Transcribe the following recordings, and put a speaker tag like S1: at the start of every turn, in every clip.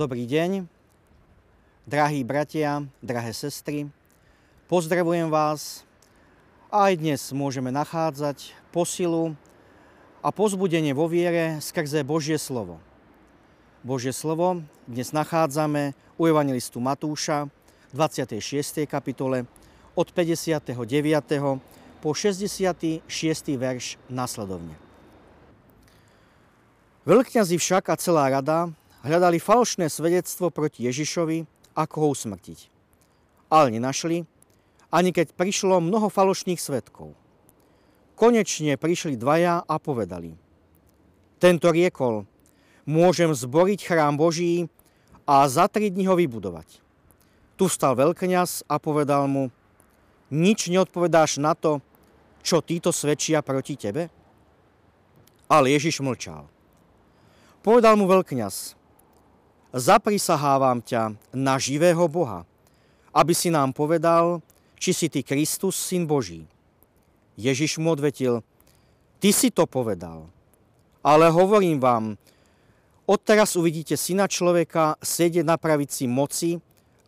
S1: Dobrý deň, drahí bratia, drahé sestry. Pozdravujem vás. Aj dnes môžeme nachádzať posilu a pozbudenie vo viere skrze Božie slovo. Božie slovo dnes nachádzame u Evangelistu Matúša v 26. kapitole od 59. po 66. verš nasledovne. Veľkňazi však a celá rada hľadali falošné svedectvo proti Ježišovi, ako ho usmrtiť. Ale nenašli, ani keď prišlo mnoho falošných svetkov. Konečne prišli dvaja a povedali. Tento riekol, môžem zboriť chrám Boží a za tri dní ho vybudovať. Tu stal veľkňaz a povedal mu, nič neodpovedáš na to, čo títo svedčia proti tebe? Ale Ježiš mlčal. Povedal mu veľkňaz, zaprisahávam ťa na živého Boha, aby si nám povedal, či si ty Kristus, syn Boží. Ježiš mu odvetil, ty si to povedal, ale hovorím vám, odteraz uvidíte syna človeka sedieť na pravici moci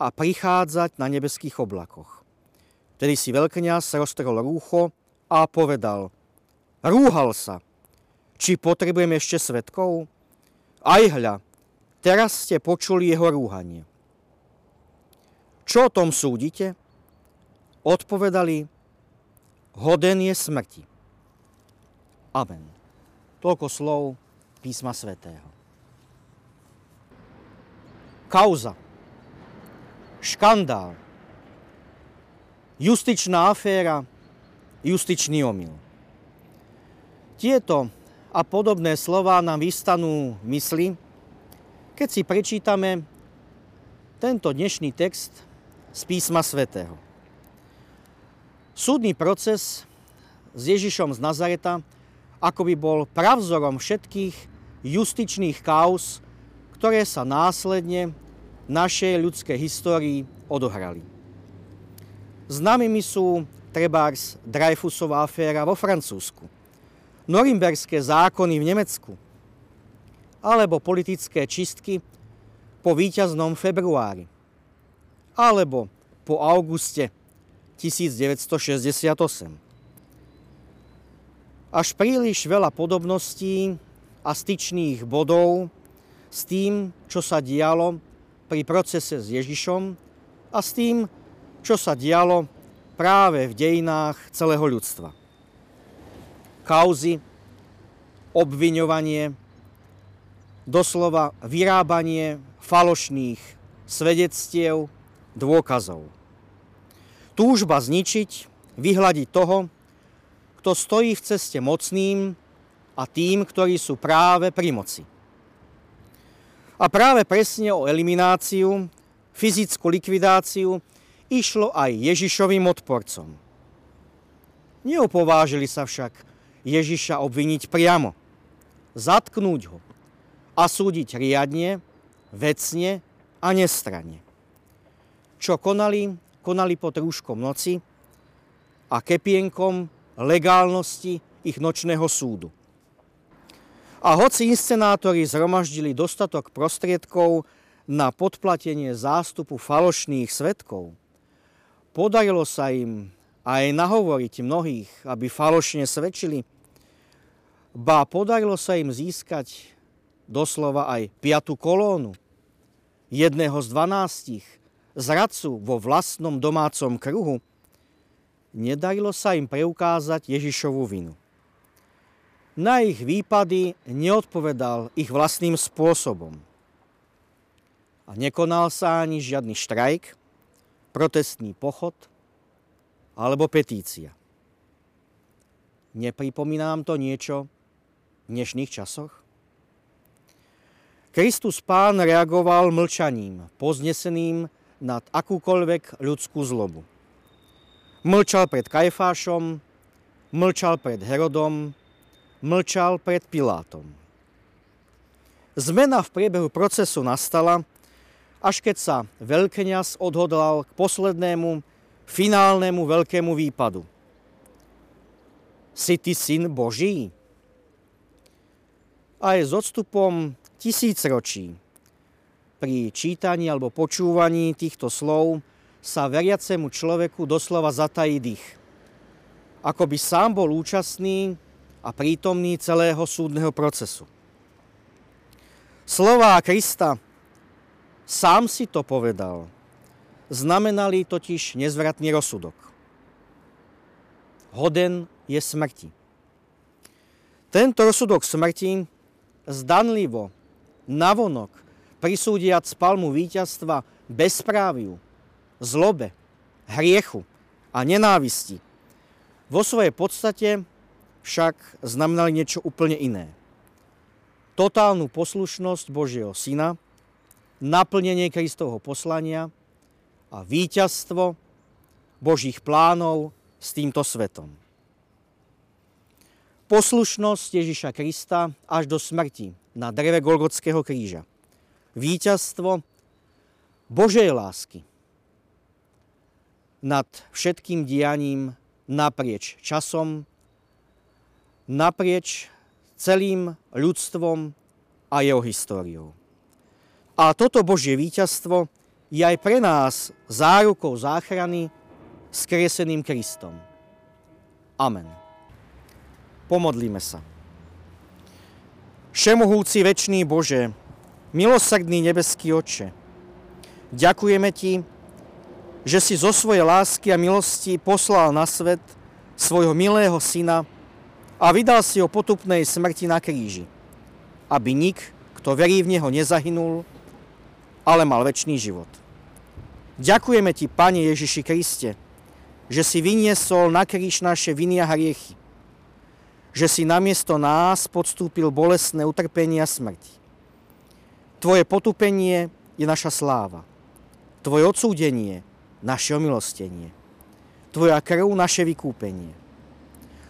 S1: a prichádzať na nebeských oblakoch. Tedy si veľkňaz roztrhol rúcho a povedal, rúhal sa, či potrebujem ešte svetkov? Aj hľa, teraz ste počuli jeho rúhanie. Čo o tom súdite? Odpovedali, hoden je smrti. Amen. Toľko slov písma svätého. Kauza. Škandál. Justičná aféra. Justičný omyl. Tieto a podobné slova nám vystanú mysli, keď si prečítame tento dnešný text z písma svätého. Súdny proces s Ježišom z Nazareta ako by bol pravzorom všetkých justičných kauz, ktoré sa následne v našej ľudskej histórii odohrali. Známymi sú trebárs Dreyfusová aféra vo Francúzsku – norimberské zákony v Nemecku alebo politické čistky po víťaznom februári alebo po auguste 1968. Až príliš veľa podobností a styčných bodov s tým, čo sa dialo pri procese s Ježišom a s tým, čo sa dialo práve v dejinách celého ľudstva kauzy, obviňovanie, doslova vyrábanie falošných svedectiev, dôkazov. Túžba zničiť, vyhľadiť toho, kto stojí v ceste mocným a tým, ktorí sú práve pri moci. A práve presne o elimináciu, fyzickú likvidáciu išlo aj Ježišovým odporcom. Neopovážili sa však Ježiša obviniť priamo, zatknúť ho a súdiť riadne, vecne a nestranne. Čo konali, konali pod rúškom noci a kepienkom legálnosti ich nočného súdu. A hoci inscenátori zhromaždili dostatok prostriedkov na podplatenie zástupu falošných svetkov, podarilo sa im aj nahovoriť mnohých, aby falošne svedčili. Ba podarilo sa im získať doslova aj piatu kolónu, jedného z dvanástich, zradcu vo vlastnom domácom kruhu, nedarilo sa im preukázať Ježišovu vinu. Na ich výpady neodpovedal ich vlastným spôsobom. A nekonal sa ani žiadny štrajk, protestný pochod – alebo petícia. Nepripomínám to niečo v dnešných časoch? Kristus Pán reagoval mlčaním, pozneseným nad akúkoľvek ľudskú zlobu. Mlčal pred Kajfášom, mlčal pred Herodom, mlčal pred Pilátom. Zmena v priebehu procesu nastala, až keď sa veľkňaz odhodlal k poslednému finálnemu veľkému výpadu. Si ty syn Boží? Aj s odstupom tisíc ročí pri čítaní alebo počúvaní týchto slov sa veriacemu človeku doslova zatají dých. Ako by sám bol účastný a prítomný celého súdneho procesu. Slová Krista sám si to povedal. Znamenali totiž nezvratný rozsudok. Hoden je smrti. Tento rozsudok smrti zdanlivo, navonok, prisúdiac palmu víťazstva bezpráviu, zlobe, hriechu a nenávisti. Vo svojej podstate však znamenali niečo úplne iné. Totálnu poslušnosť Božieho Syna, naplnenie Kristovho poslania a víťazstvo Božích plánov s týmto svetom. Poslušnosť Ježiša Krista až do smrti na dreve Golgotského kríža víťazstvo Božej lásky nad všetkým dianím naprieč časom, naprieč celým ľudstvom a jeho históriou. A toto Božie víťazstvo je aj pre nás zárukou záchrany s kreseným Kristom. Amen. Pomodlíme sa. Všemohúci večný Bože, Milosrdný nebeský Oče, ďakujeme Ti, že si zo svojej lásky a milosti poslal na svet svojho milého syna a vydal si ho potupnej smrti na kríži, aby nik, kto verí v Neho, nezahynul, ale mal väčší život. Ďakujeme Ti, Pane Ježiši Kriste, že si vyniesol na kríž naše viny a hriechy, že si namiesto nás podstúpil bolestné utrpenie a smrť Tvoje potupenie je naša sláva. Tvoje odsúdenie, naše omilostenie. Tvoja krv, naše vykúpenie.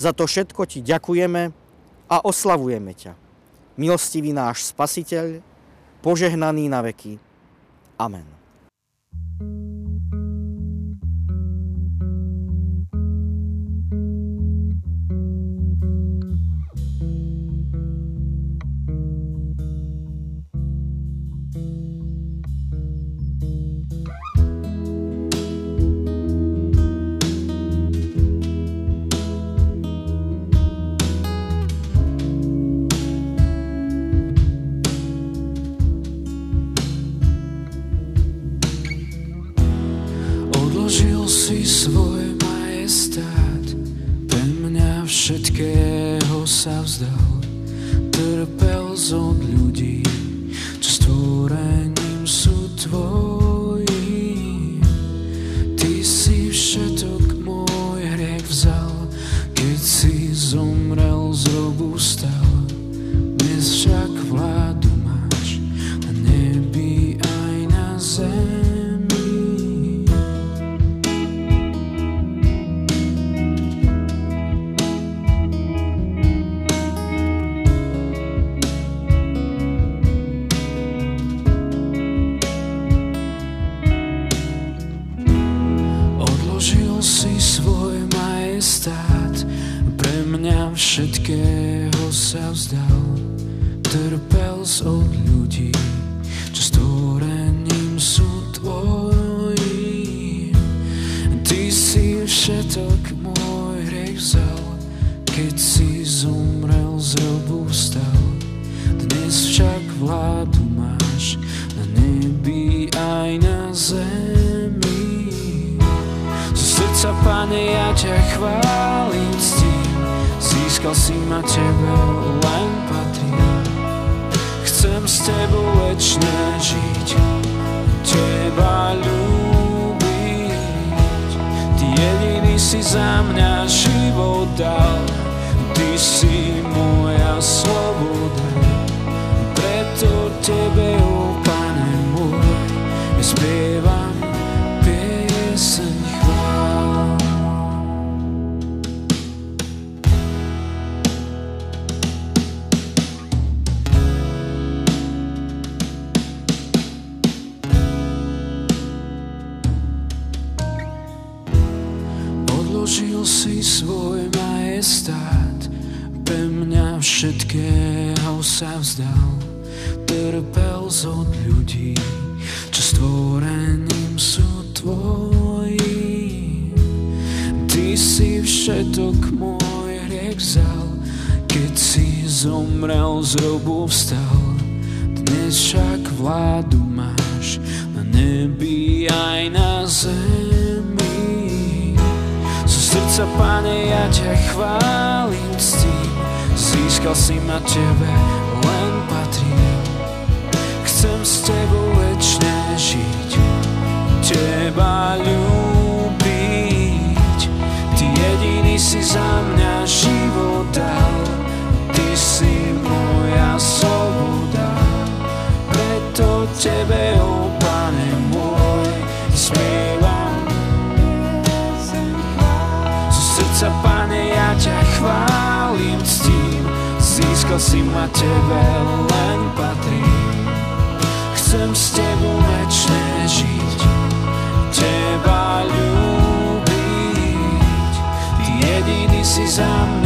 S1: Za to všetko Ti ďakujeme a oslavujeme ťa. Milostivý náš Spasiteľ, požehnaný na veky. Amen.
S2: Ťa chválim, Získal si ma tebe, len patrí. Chcem s tebou večne žiť Teba ľúbiť. Ty jediný si za mňa život dal Ty si moja sloboda. Preto tebe, všetkého sa vzdal, trpel od ľudí, čo stvorením sú tvoji. Ty si všetok môj hriek vzal, keď si zomrel z robu vstal. Dnes však vládu srdca, Pane, ja ťa chválim, ctím, získal si ma Tebe, len patrím. Chcem s Tebou večne žiť, Teba ľúbiť. Ty jediný si za mňa život dal, Ty si moja sloboda. Preto Tebe, o Pane môj, spievam. Srdca, Pane, ja ťa chválim, ctím, získal si ma Tebe, len patrím. Chcem s Tebou večne žiť, Teba ľúbiť. Ty jediný si za mňa